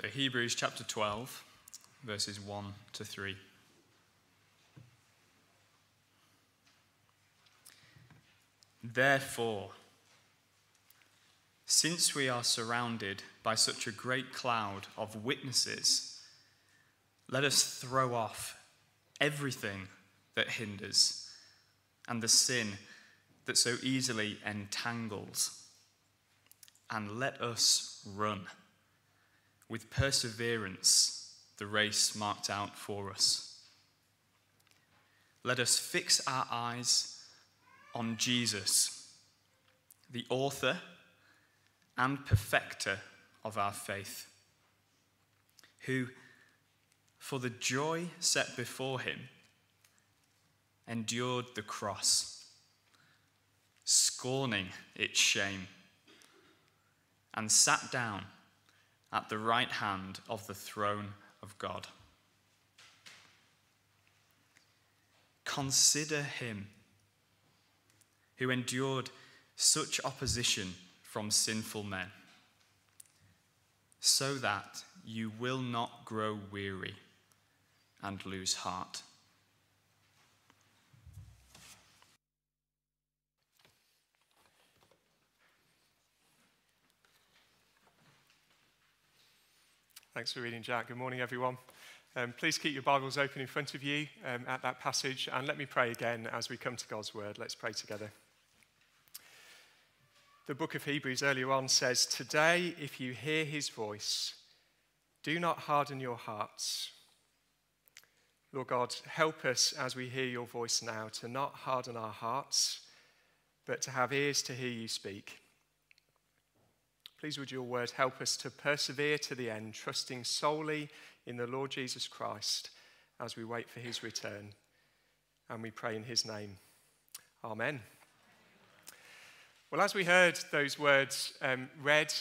So, Hebrews chapter 12, verses 1 to 3. Therefore, since we are surrounded by such a great cloud of witnesses, let us throw off everything that hinders and the sin that so easily entangles, and let us run with perseverance the race marked out for us. Let us fix our eyes on Jesus, the author and perfecter of our faith, who, for the joy set before him, endured the cross, scorning its shame, and sat down at the right hand of the throne of God. Consider him who endured such opposition from sinful men, so that you will not grow weary and lose heart. Thanks for reading, Jack. Good morning, everyone. Um, please keep your Bibles open in front of you um, at that passage, and let me pray again as we come to God's Word. Let's pray together. The book of Hebrews earlier on says, Today, if you hear his voice, do not harden your hearts. Lord God, help us as we hear your voice now to not harden our hearts, but to have ears to hear you speak. Please, would your word help us to persevere to the end, trusting solely in the Lord Jesus Christ as we wait for his return. And we pray in his name. Amen. Well, as we heard those words um, read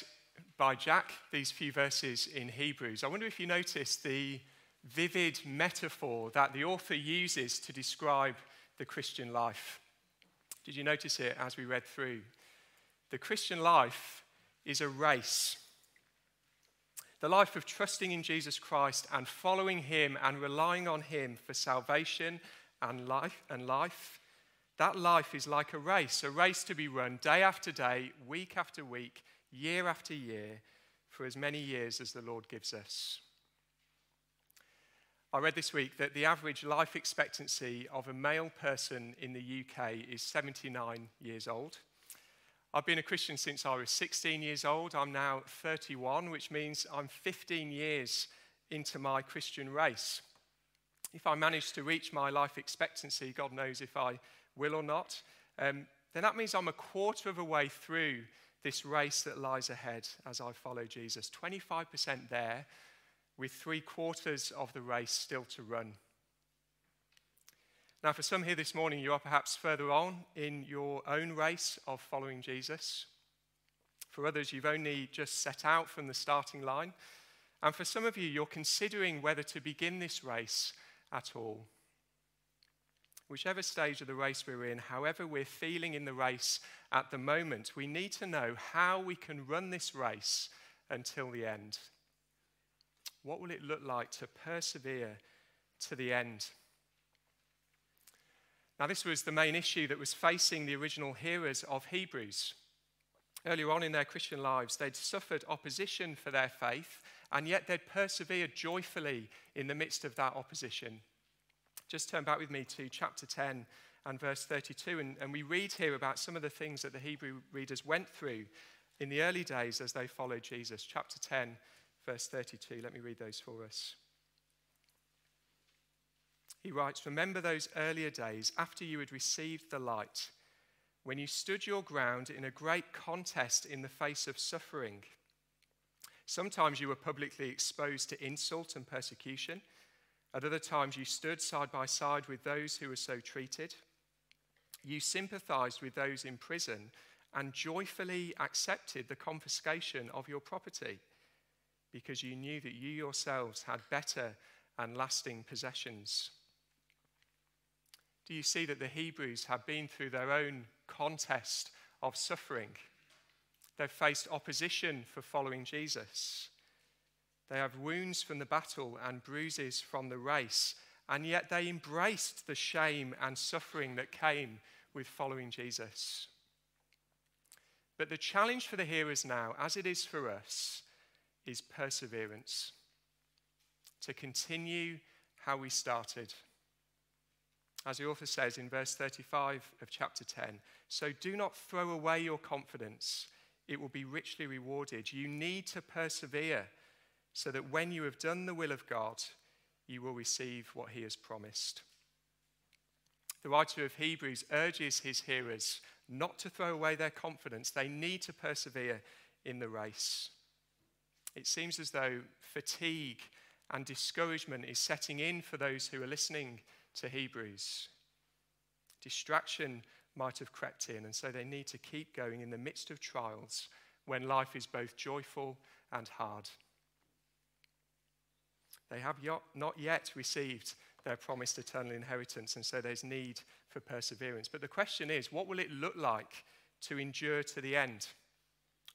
by Jack, these few verses in Hebrews, I wonder if you noticed the vivid metaphor that the author uses to describe the Christian life. Did you notice it as we read through? The Christian life is a race. The life of trusting in Jesus Christ and following him and relying on him for salvation and life and life. That life is like a race, a race to be run day after day, week after week, year after year, for as many years as the Lord gives us. I read this week that the average life expectancy of a male person in the UK is 79 years old. I've been a Christian since I was 16 years old. I'm now 31, which means I'm 15 years into my Christian race. If I manage to reach my life expectancy, God knows if I will or not, um, then that means I'm a quarter of a way through this race that lies ahead as I follow Jesus. 25% there, with three quarters of the race still to run. Now, for some here this morning, you are perhaps further on in your own race of following Jesus. For others, you've only just set out from the starting line. And for some of you, you're considering whether to begin this race at all. Whichever stage of the race we're in, however we're feeling in the race at the moment, we need to know how we can run this race until the end. What will it look like to persevere to the end? Now, this was the main issue that was facing the original hearers of Hebrews. Earlier on in their Christian lives, they'd suffered opposition for their faith, and yet they'd persevered joyfully in the midst of that opposition. Just turn back with me to chapter 10 and verse 32, and, and we read here about some of the things that the Hebrew readers went through in the early days as they followed Jesus. Chapter 10, verse 32. Let me read those for us. He writes, Remember those earlier days after you had received the light, when you stood your ground in a great contest in the face of suffering. Sometimes you were publicly exposed to insult and persecution. At other times, you stood side by side with those who were so treated. You sympathized with those in prison and joyfully accepted the confiscation of your property because you knew that you yourselves had better and lasting possessions. Do you see that the Hebrews have been through their own contest of suffering? They've faced opposition for following Jesus. They have wounds from the battle and bruises from the race, and yet they embraced the shame and suffering that came with following Jesus. But the challenge for the hearers now, as it is for us, is perseverance. To continue how we started. As the author says in verse 35 of chapter 10 So do not throw away your confidence, it will be richly rewarded. You need to persevere so that when you have done the will of God, you will receive what he has promised. The writer of Hebrews urges his hearers not to throw away their confidence. They need to persevere in the race. It seems as though fatigue and discouragement is setting in for those who are listening to Hebrews. Distraction might have crept in, and so they need to keep going in the midst of trials when life is both joyful and hard. They have not yet received their promised eternal inheritance, and so there's need for perseverance. But the question is what will it look like to endure to the end?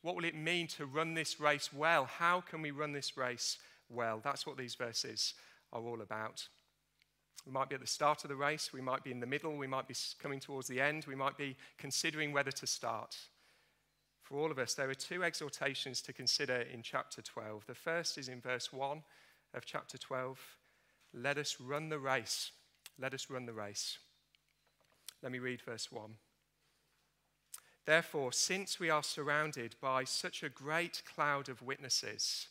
What will it mean to run this race well? How can we run this race well? That's what these verses are all about. We might be at the start of the race, we might be in the middle, we might be coming towards the end, we might be considering whether to start. For all of us, there are two exhortations to consider in chapter 12. The first is in verse 1 of chapter 12. Let us run the race. Let us run the race. Let me read verse 1. Therefore, since we are surrounded by such a great cloud of witnesses,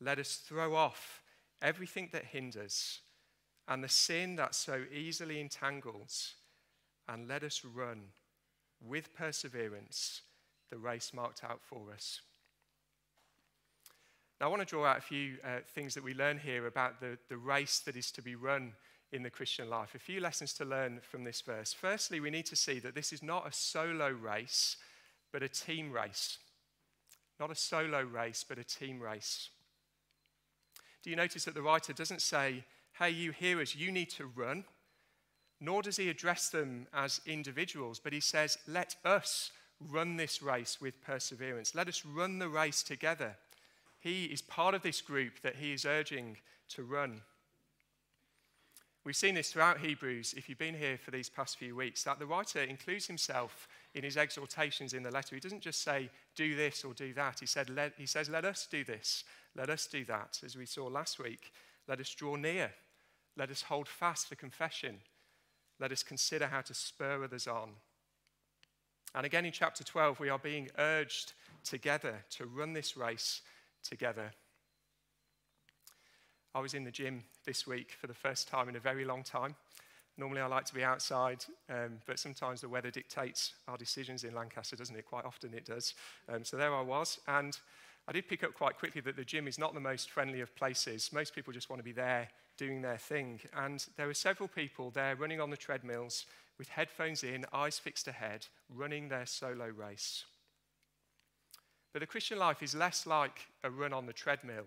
let us throw off everything that hinders and the sin that so easily entangles, and let us run with perseverance the race marked out for us. Now, I want to draw out a few uh, things that we learn here about the, the race that is to be run in the Christian life. A few lessons to learn from this verse. Firstly, we need to see that this is not a solo race, but a team race. Not a solo race, but a team race. Do you notice that the writer doesn't say, hey, you hearers, you need to run? Nor does he address them as individuals, but he says, let us run this race with perseverance. Let us run the race together. He is part of this group that he is urging to run. We've seen this throughout Hebrews, if you've been here for these past few weeks, that the writer includes himself in his exhortations in the letter. He doesn't just say, do this or do that. He, said, let, he says, let us do this, let us do that. As we saw last week, let us draw near, let us hold fast for confession, let us consider how to spur others on. And again in chapter 12, we are being urged together to run this race together. I was in the gym this week for the first time in a very long time. Normally, I like to be outside, um, but sometimes the weather dictates our decisions in Lancaster, doesn't it? Quite often it does. Um, so there I was, and I did pick up quite quickly that the gym is not the most friendly of places. Most people just want to be there doing their thing. And there were several people there running on the treadmills with headphones in, eyes fixed ahead, running their solo race. But the Christian life is less like a run on the treadmill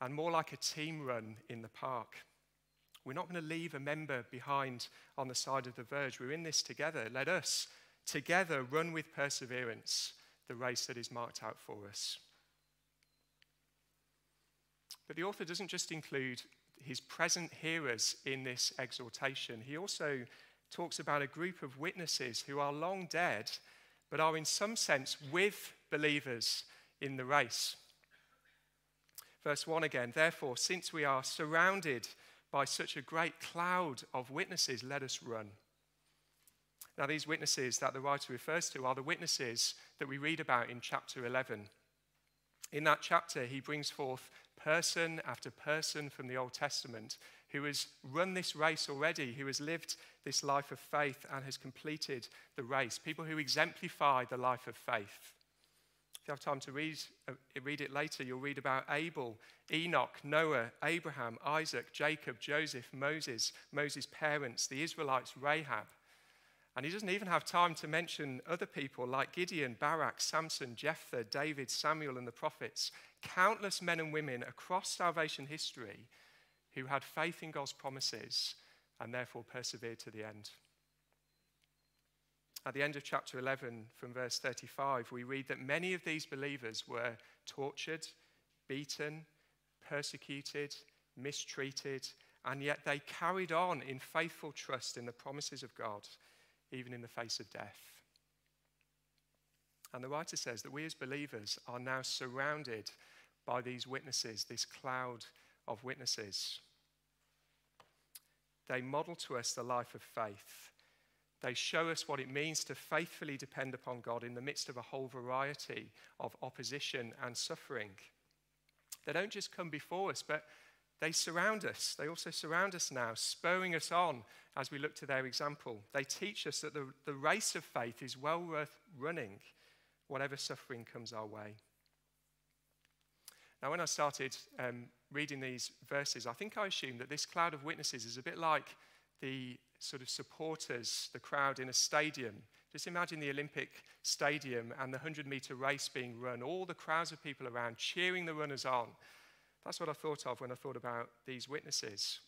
and more like a team run in the park. We're not going to leave a member behind on the side of the verge. We're in this together. Let us together run with perseverance the race that is marked out for us. But the author doesn't just include his present hearers in this exhortation, he also talks about a group of witnesses who are long dead, but are in some sense with believers in the race. Verse 1 again, therefore, since we are surrounded by such a great cloud of witnesses, let us run. Now, these witnesses that the writer refers to are the witnesses that we read about in chapter 11. In that chapter, he brings forth person after person from the Old Testament who has run this race already, who has lived this life of faith and has completed the race. People who exemplify the life of faith. If you have time to read, uh, read it later, you'll read about Abel, Enoch, Noah, Abraham, Isaac, Jacob, Joseph, Moses, Moses' parents, the Israelites, Rahab. And he doesn't even have time to mention other people like Gideon, Barak, Samson, Jephthah, David, Samuel, and the prophets. Countless men and women across salvation history who had faith in God's promises and therefore persevered to the end. At the end of chapter 11, from verse 35, we read that many of these believers were tortured, beaten, persecuted, mistreated, and yet they carried on in faithful trust in the promises of God, even in the face of death. And the writer says that we as believers are now surrounded by these witnesses, this cloud of witnesses. They model to us the life of faith. They show us what it means to faithfully depend upon God in the midst of a whole variety of opposition and suffering. They don't just come before us, but they surround us. They also surround us now, spurring us on as we look to their example. They teach us that the, the race of faith is well worth running, whatever suffering comes our way. Now, when I started um, reading these verses, I think I assumed that this cloud of witnesses is a bit like the sort of supporters, the crowd in a stadium. Just imagine the Olympic stadium and the 100 meter race being run, all the crowds of people around cheering the runners on. That's what I thought of when I thought about these witnesses.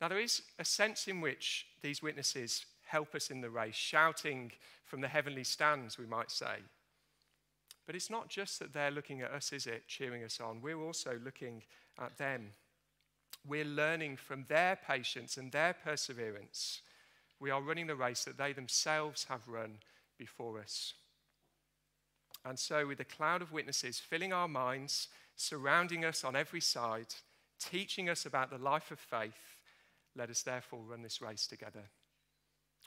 Now, there is a sense in which these witnesses help us in the race, shouting from the heavenly stands, we might say. But it's not just that they're looking at us, is it, cheering us on? We're also looking at them. We're learning from their patience and their perseverance. We are running the race that they themselves have run before us. And so, with a cloud of witnesses filling our minds, surrounding us on every side, teaching us about the life of faith, let us therefore run this race together.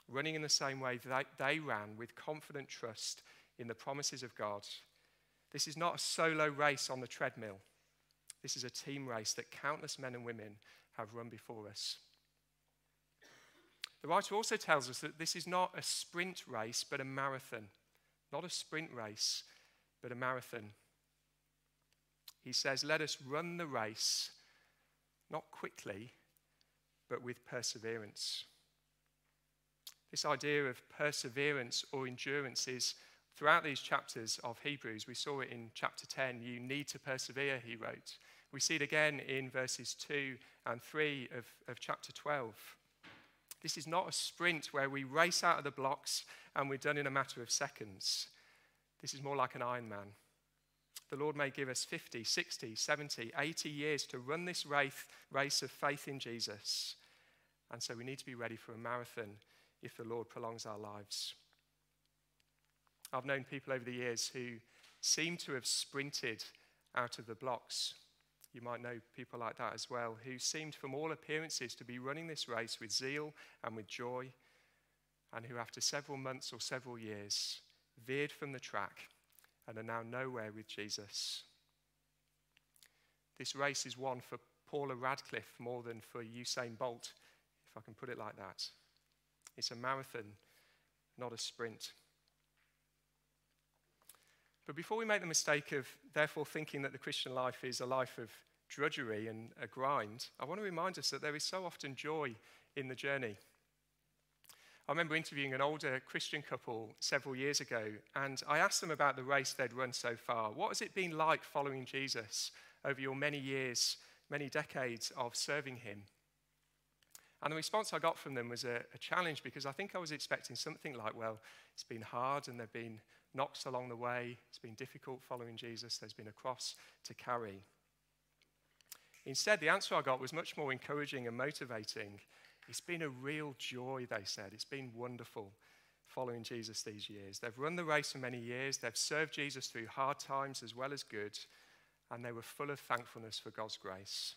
Running in the same way that they ran with confident trust in the promises of God. This is not a solo race on the treadmill. This is a team race that countless men and women have run before us. The writer also tells us that this is not a sprint race, but a marathon. Not a sprint race, but a marathon. He says, Let us run the race, not quickly, but with perseverance. This idea of perseverance or endurance is throughout these chapters of Hebrews. We saw it in chapter 10. You need to persevere, he wrote. We see it again in verses 2 and 3 of, of chapter 12. This is not a sprint where we race out of the blocks and we're done in a matter of seconds. This is more like an Ironman. The Lord may give us 50, 60, 70, 80 years to run this race of faith in Jesus. And so we need to be ready for a marathon if the Lord prolongs our lives. I've known people over the years who seem to have sprinted out of the blocks. You might know people like that as well, who seemed, from all appearances, to be running this race with zeal and with joy, and who, after several months or several years, veered from the track and are now nowhere with Jesus. This race is one for Paula Radcliffe more than for Usain Bolt, if I can put it like that. It's a marathon, not a sprint. But before we make the mistake of therefore thinking that the Christian life is a life of drudgery and a grind, I want to remind us that there is so often joy in the journey. I remember interviewing an older Christian couple several years ago, and I asked them about the race they'd run so far. What has it been like following Jesus over your many years, many decades of serving him? And the response I got from them was a, a challenge because I think I was expecting something like, well, it's been hard and there have been knocks along the way. It's been difficult following Jesus. There's been a cross to carry. Instead, the answer I got was much more encouraging and motivating. It's been a real joy, they said. It's been wonderful following Jesus these years. They've run the race for many years, they've served Jesus through hard times as well as good, and they were full of thankfulness for God's grace.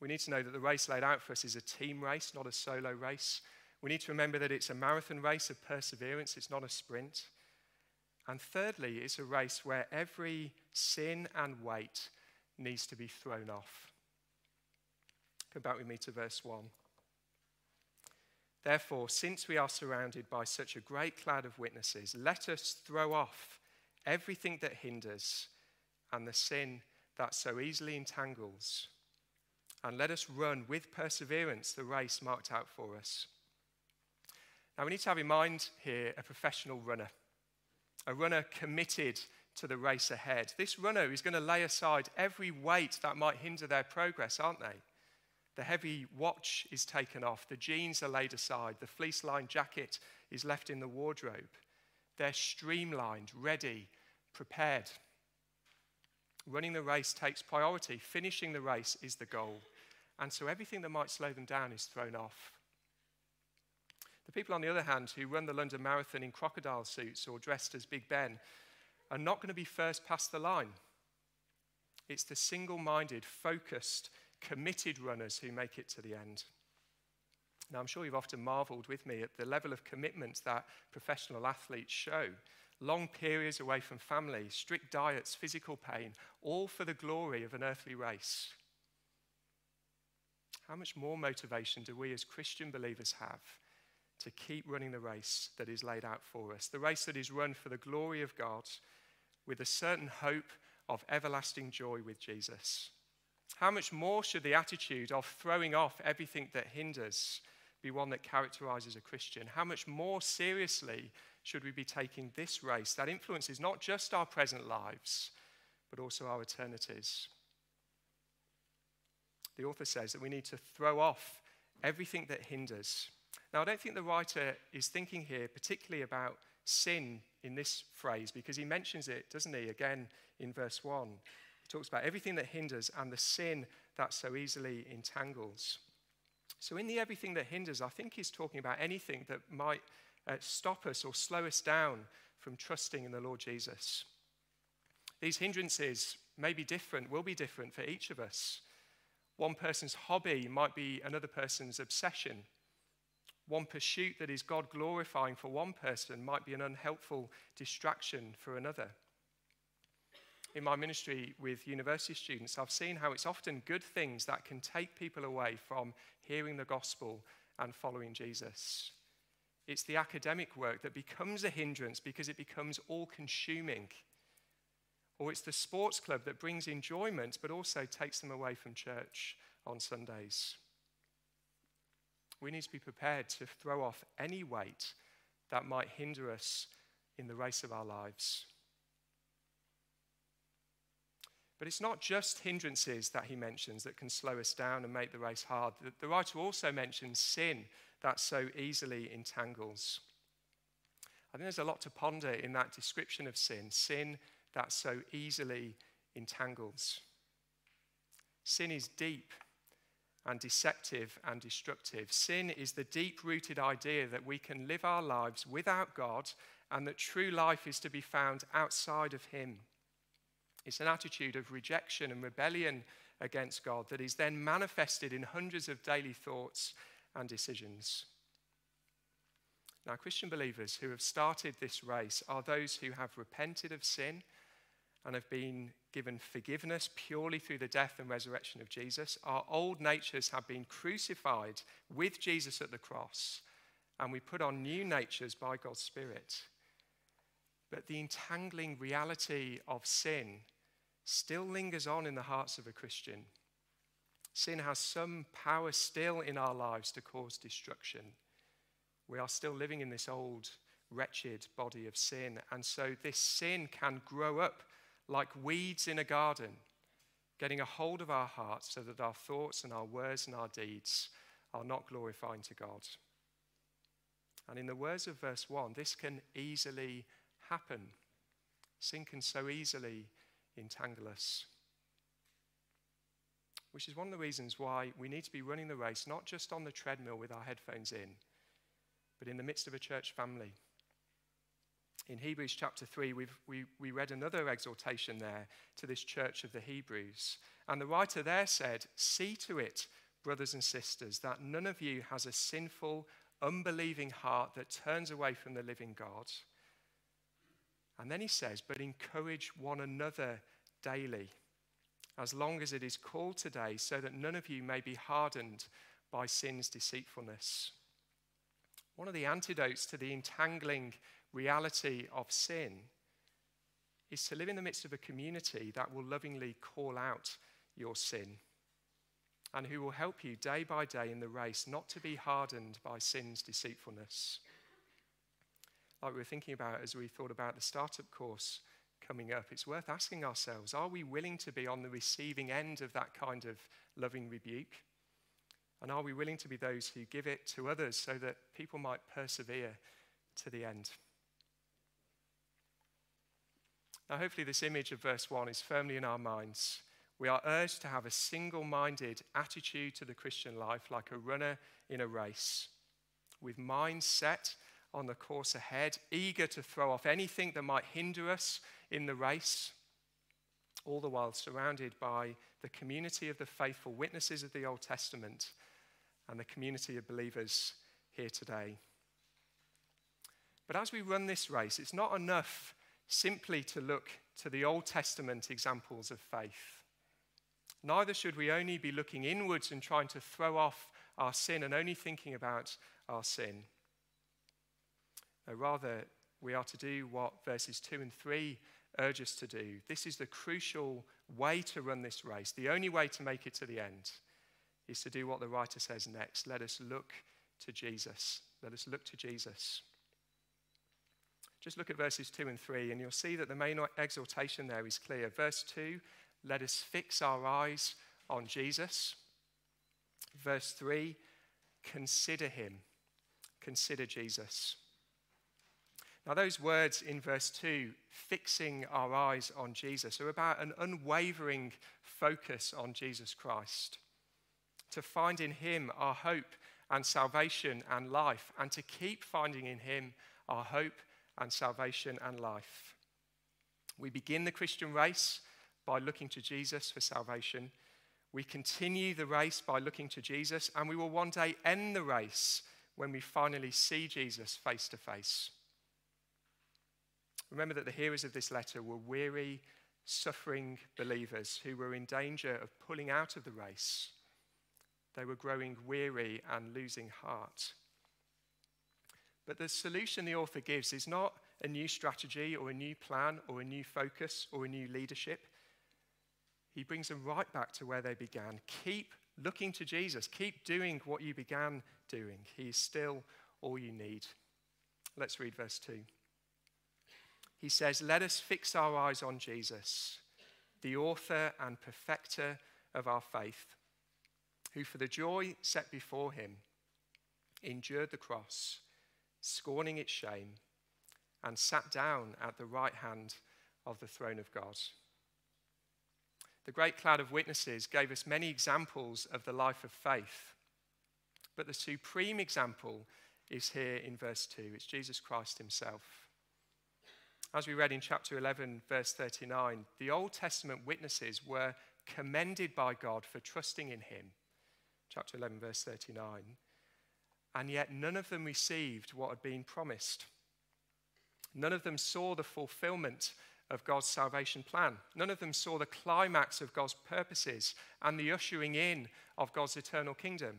We need to know that the race laid out for us is a team race, not a solo race. We need to remember that it's a marathon race of perseverance, it's not a sprint. And thirdly, it's a race where every sin and weight needs to be thrown off. Come back with me to verse 1. Therefore, since we are surrounded by such a great cloud of witnesses, let us throw off everything that hinders and the sin that so easily entangles. And let us run with perseverance the race marked out for us. Now, we need to have in mind here a professional runner, a runner committed to the race ahead. This runner is going to lay aside every weight that might hinder their progress, aren't they? The heavy watch is taken off, the jeans are laid aside, the fleece lined jacket is left in the wardrobe. They're streamlined, ready, prepared. Running the race takes priority, finishing the race is the goal. And so everything that might slow them down is thrown off. The people, on the other hand, who run the London Marathon in crocodile suits or dressed as Big Ben are not going to be first past the line. It's the single minded, focused, committed runners who make it to the end. Now, I'm sure you've often marveled with me at the level of commitment that professional athletes show. Long periods away from family, strict diets, physical pain, all for the glory of an earthly race. How much more motivation do we as Christian believers have to keep running the race that is laid out for us? The race that is run for the glory of God with a certain hope of everlasting joy with Jesus. How much more should the attitude of throwing off everything that hinders be one that characterizes a Christian? How much more seriously should we be taking this race that influences not just our present lives, but also our eternities? The author says that we need to throw off everything that hinders. Now, I don't think the writer is thinking here particularly about sin in this phrase because he mentions it, doesn't he, again in verse 1. He talks about everything that hinders and the sin that so easily entangles. So, in the everything that hinders, I think he's talking about anything that might uh, stop us or slow us down from trusting in the Lord Jesus. These hindrances may be different, will be different for each of us. One person's hobby might be another person's obsession. One pursuit that is God glorifying for one person might be an unhelpful distraction for another. In my ministry with university students, I've seen how it's often good things that can take people away from hearing the gospel and following Jesus. It's the academic work that becomes a hindrance because it becomes all consuming. Or it's the sports club that brings enjoyment but also takes them away from church on Sundays. We need to be prepared to throw off any weight that might hinder us in the race of our lives. But it's not just hindrances that he mentions that can slow us down and make the race hard. The, the writer also mentions sin that so easily entangles. I think there's a lot to ponder in that description of sin sin that so easily entangles. Sin is deep and deceptive and destructive. Sin is the deep rooted idea that we can live our lives without God and that true life is to be found outside of Him. It's an attitude of rejection and rebellion against God that is then manifested in hundreds of daily thoughts and decisions. Now, Christian believers who have started this race are those who have repented of sin and have been given forgiveness purely through the death and resurrection of Jesus. Our old natures have been crucified with Jesus at the cross, and we put on new natures by God's Spirit. But the entangling reality of sin still lingers on in the hearts of a Christian. Sin has some power still in our lives to cause destruction. We are still living in this old, wretched body of sin, and so this sin can grow up like weeds in a garden, getting a hold of our hearts so that our thoughts and our words and our deeds are not glorifying to God. And in the words of verse 1, this can easily happen. Sin can so easily entangle us. Which is one of the reasons why we need to be running the race, not just on the treadmill with our headphones in, but in the midst of a church family in Hebrews chapter 3, we we, we read another exhortation there to this church of the Hebrews. And the writer there said, See to it, brothers and sisters, that none of you has a sinful, unbelieving heart that turns away from the living God. And then he says, But encourage one another daily, as long as it is called today, so that none of you may be hardened by sin's deceitfulness. One of the antidotes to the entangling reality of sin is to live in the midst of a community that will lovingly call out your sin and who will help you day by day in the race not to be hardened by sin's deceitfulness. Like we were thinking about as we thought about the startup course coming up, it's worth asking ourselves are we willing to be on the receiving end of that kind of loving rebuke? And are we willing to be those who give it to others so that people might persevere to the end? Now, hopefully, this image of verse 1 is firmly in our minds. We are urged to have a single minded attitude to the Christian life, like a runner in a race, with minds set on the course ahead, eager to throw off anything that might hinder us in the race, all the while surrounded by the community of the faithful witnesses of the Old Testament and the community of believers here today. But as we run this race, it's not enough simply to look to the Old Testament examples of faith. Neither should we only be looking inwards and trying to throw off our sin and only thinking about our sin. No, rather, we are to do what verses 2 and 3 urge us to do. This is the crucial way to run this race. The only way to make it to the end is to do what the writer says next. Let us look to Jesus. Let us look to Jesus. Just look at verses 2 and 3, and you'll see that the main exhortation there is clear. Verse 2, let us fix our eyes on Jesus. Verse 3, consider him. Consider Jesus. Now, those words in verse 2, fixing our eyes on Jesus, are about an unwavering focus on Jesus Christ. To find in him our hope and salvation and life, and to keep finding in him our hope and salvation and life. We begin the Christian race by looking to Jesus for salvation. We continue the race by looking to Jesus, and we will one day end the race when we finally see Jesus face to face. Remember that the hearers of this letter were weary, suffering believers who were in danger of pulling out of the race. They were growing weary and losing heart. But the solution the author gives is not a new strategy or a new plan or a new focus or a new leadership. He brings them right back to where they began. Keep looking to Jesus. Keep doing what you began doing. He is still all you need. Let's read verse 2. He says, Let us fix our eyes on Jesus, the author and perfecter of our faith, who for the joy set before him endured the cross scorning its shame, and sat down at the right hand of the throne of God. The great cloud of witnesses gave us many examples of the life of faith, but the supreme example is here in verse 2. It's Jesus Christ himself. As we read in chapter 11, verse 39, the Old Testament witnesses were commended by God for trusting in him. Chapter 11, verse 39 and yet none of them received what had been promised. None of them saw the fulfillment of God's salvation plan. None of them saw the climax of God's purposes and the ushering in of God's eternal kingdom.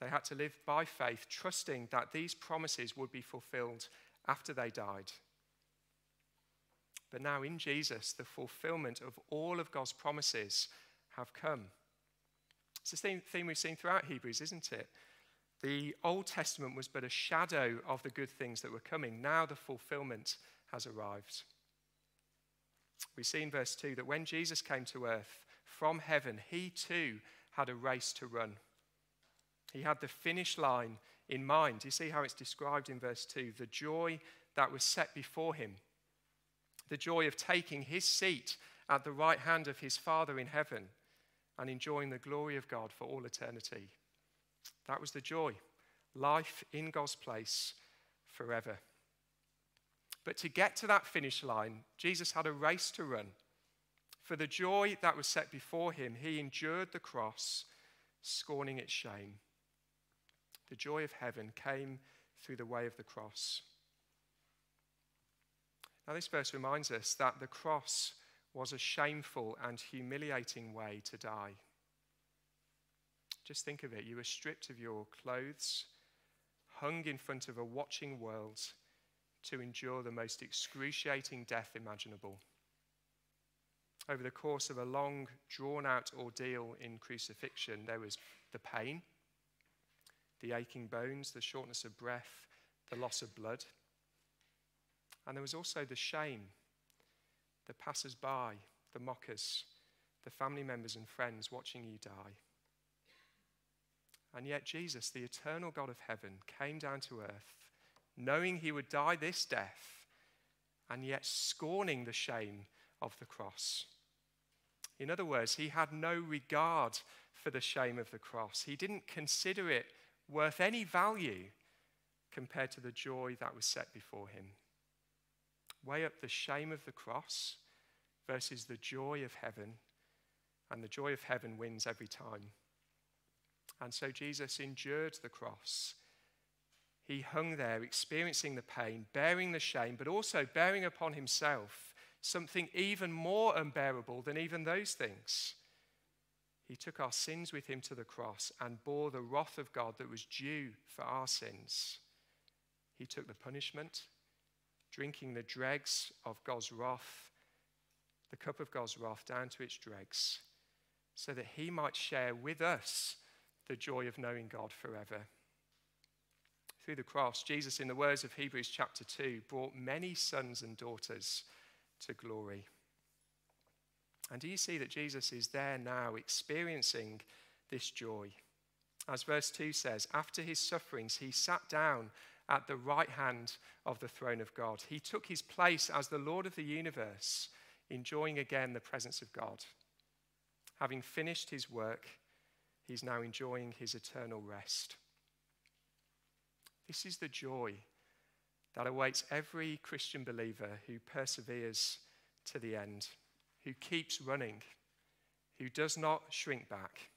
They had to live by faith, trusting that these promises would be fulfilled after they died. But now in Jesus, the fulfillment of all of God's promises have come. It's the same theme we've seen throughout Hebrews, isn't it? The Old Testament was but a shadow of the good things that were coming. Now the fulfillment has arrived. We see in verse 2 that when Jesus came to earth from heaven, he too had a race to run. He had the finish line in mind. You see how it's described in verse 2 the joy that was set before him, the joy of taking his seat at the right hand of his Father in heaven and enjoying the glory of God for all eternity. That was the joy. Life in God's place forever. But to get to that finish line, Jesus had a race to run. For the joy that was set before him, he endured the cross, scorning its shame. The joy of heaven came through the way of the cross. Now, this verse reminds us that the cross was a shameful and humiliating way to die. Just think of it. You were stripped of your clothes, hung in front of a watching world to endure the most excruciating death imaginable. Over the course of a long, drawn out ordeal in crucifixion, there was the pain, the aching bones, the shortness of breath, the loss of blood. And there was also the shame, the passers by, the mockers, the family members and friends watching you die. And yet, Jesus, the eternal God of heaven, came down to earth, knowing he would die this death, and yet scorning the shame of the cross. In other words, he had no regard for the shame of the cross. He didn't consider it worth any value compared to the joy that was set before him. Weigh up the shame of the cross versus the joy of heaven, and the joy of heaven wins every time. And so Jesus endured the cross. He hung there, experiencing the pain, bearing the shame, but also bearing upon himself something even more unbearable than even those things. He took our sins with him to the cross and bore the wrath of God that was due for our sins. He took the punishment, drinking the dregs of God's wrath, the cup of God's wrath down to its dregs, so that he might share with us the joy of knowing God forever. Through the cross, Jesus, in the words of Hebrews chapter 2, brought many sons and daughters to glory. And do you see that Jesus is there now experiencing this joy? As verse 2 says, after his sufferings, he sat down at the right hand of the throne of God. He took his place as the Lord of the universe, enjoying again the presence of God. Having finished his work, he's now enjoying his eternal rest. This is the joy that awaits every Christian believer who perseveres to the end, who keeps running, who does not shrink back.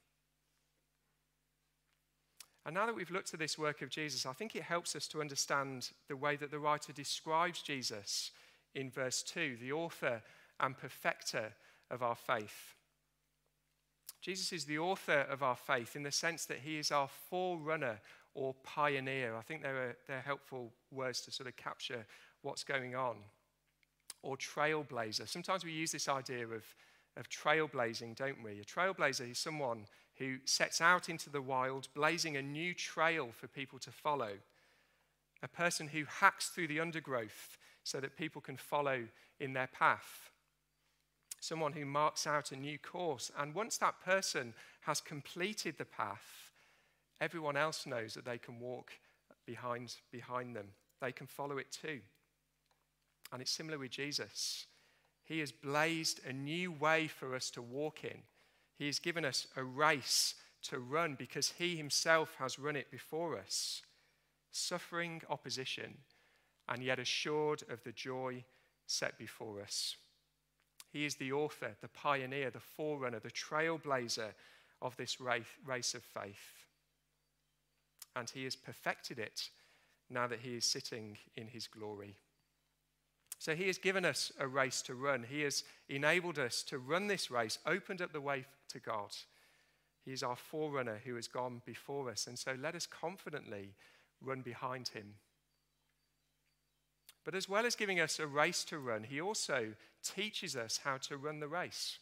And now that we've looked at this work of Jesus, I think it helps us to understand the way that the writer describes Jesus in verse 2, the author and perfecter of our faith. Jesus is the author of our faith in the sense that he is our forerunner or pioneer. I think they're, they're helpful words to sort of capture what's going on. Or trailblazer. Sometimes we use this idea of, of trailblazing, don't we? A trailblazer is someone who sets out into the wild, blazing a new trail for people to follow. A person who hacks through the undergrowth so that people can follow in their path. Someone who marks out a new course. And once that person has completed the path, everyone else knows that they can walk behind, behind them. They can follow it too. And it's similar with Jesus. He has blazed a new way for us to walk in. He has given us a race to run because He Himself has run it before us, suffering opposition and yet assured of the joy set before us. He is the author, the pioneer, the forerunner, the trailblazer of this race of faith and he has perfected it now that he is sitting in his glory. So he has given us a race to run. He has enabled us to run this race, opened up the way to God. He is our forerunner who has gone before us. And so let us confidently run behind him. But as well as giving us a race to run, he also teaches us how to run the race.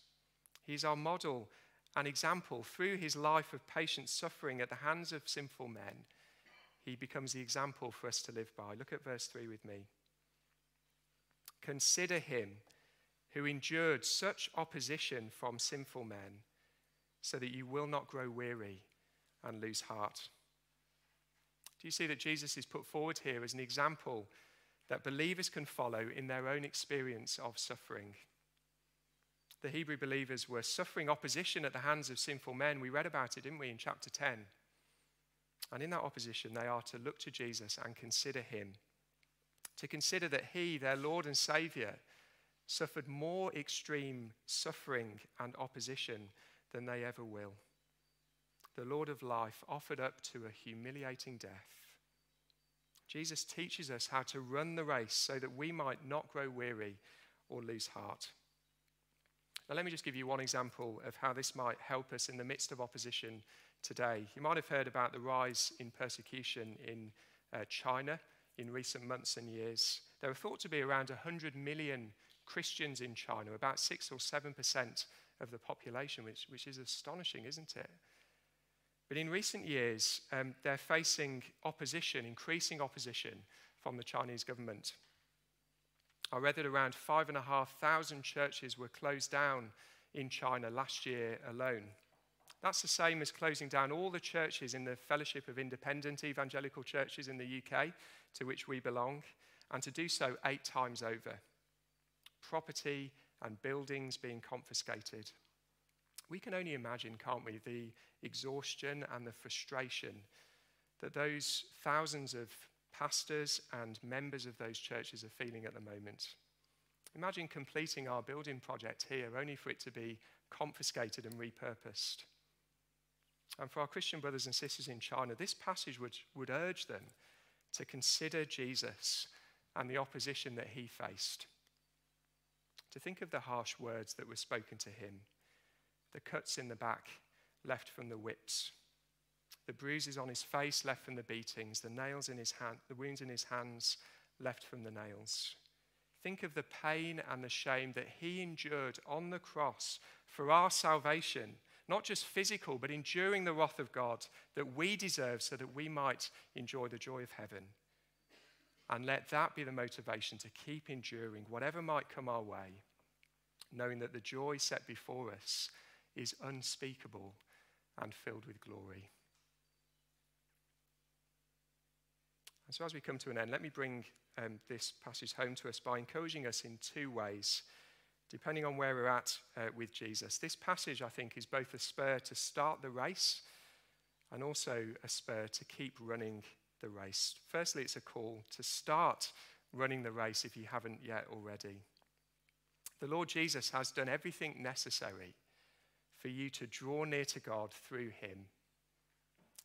He's our model an example through his life of patient suffering at the hands of sinful men. He becomes the example for us to live by. Look at verse 3 with me. Consider him who endured such opposition from sinful men, so that you will not grow weary and lose heart. Do you see that Jesus is put forward here as an example that believers can follow in their own experience of suffering? the Hebrew believers were suffering opposition at the hands of sinful men. We read about it, didn't we, in chapter 10? And in that opposition, they are to look to Jesus and consider him. To consider that he, their Lord and Savior, suffered more extreme suffering and opposition than they ever will. The Lord of life offered up to a humiliating death. Jesus teaches us how to run the race so that we might not grow weary or lose heart. Now, let me just give you one example of how this might help us in the midst of opposition today. You might have heard about the rise in persecution in uh, China in recent months and years. There are thought to be around 100 million Christians in China, about 6 or 7% of the population, which, which is astonishing, isn't it? But in recent years, um, they're facing opposition, increasing opposition from the Chinese government. I read that around 5,500 churches were closed down in China last year alone. That's the same as closing down all the churches in the Fellowship of Independent Evangelical Churches in the UK, to which we belong, and to do so eight times over. property and buildings being confiscated. We can only imagine, can't we, the exhaustion and the frustration that those thousands of pastors and members of those churches are feeling at the moment. Imagine completing our building project here only for it to be confiscated and repurposed. And for our Christian brothers and sisters in China, this passage would, would urge them to consider Jesus and the opposition that he faced. To think of the harsh words that were spoken to him, the cuts in the back left from the whips, the bruises on his face left from the beatings, the nails in his hand, the wounds in his hands left from the nails. Think of the pain and the shame that he endured on the cross for our salvation, not just physical, but enduring the wrath of God that we deserve so that we might enjoy the joy of heaven. And let that be the motivation to keep enduring whatever might come our way, knowing that the joy set before us is unspeakable and filled with glory. And so, as we come to an end, let me bring um, this passage home to us by encouraging us in two ways, depending on where we're at uh, with Jesus. This passage, I think, is both a spur to start the race and also a spur to keep running the race. Firstly, it's a call to start running the race if you haven't yet already. The Lord Jesus has done everything necessary for you to draw near to God through him.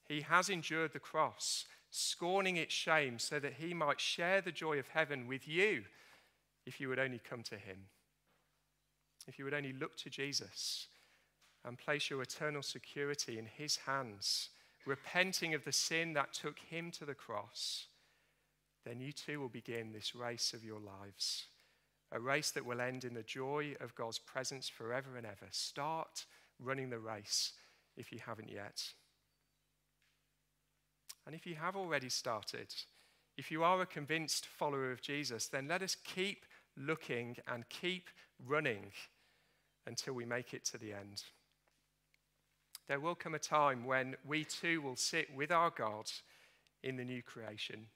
He has endured the cross scorning its shame, so that he might share the joy of heaven with you if you would only come to him. If you would only look to Jesus and place your eternal security in his hands, repenting of the sin that took him to the cross, then you too will begin this race of your lives. A race that will end in the joy of God's presence forever and ever. Start running the race if you haven't yet. And if you have already started, if you are a convinced follower of Jesus, then let us keep looking and keep running until we make it to the end. There will come a time when we too will sit with our God in the new creation,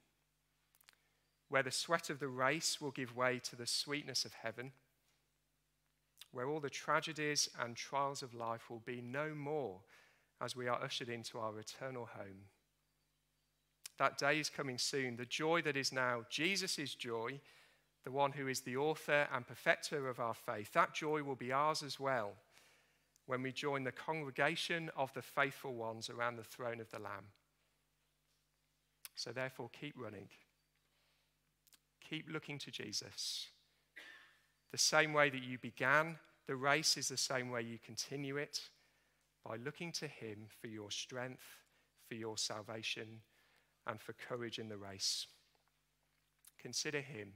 where the sweat of the race will give way to the sweetness of heaven, where all the tragedies and trials of life will be no more as we are ushered into our eternal home. That day is coming soon. The joy that is now Jesus' joy, the one who is the author and perfecter of our faith, that joy will be ours as well when we join the congregation of the faithful ones around the throne of the Lamb. So, therefore, keep running. Keep looking to Jesus. The same way that you began the race is the same way you continue it by looking to Him for your strength, for your salvation, and for courage in the race. Consider him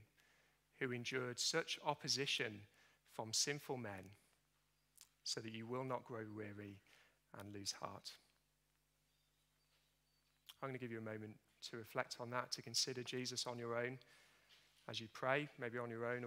who endured such opposition from sinful men so that you will not grow weary and lose heart. I'm going to give you a moment to reflect on that, to consider Jesus on your own as you pray, maybe on your own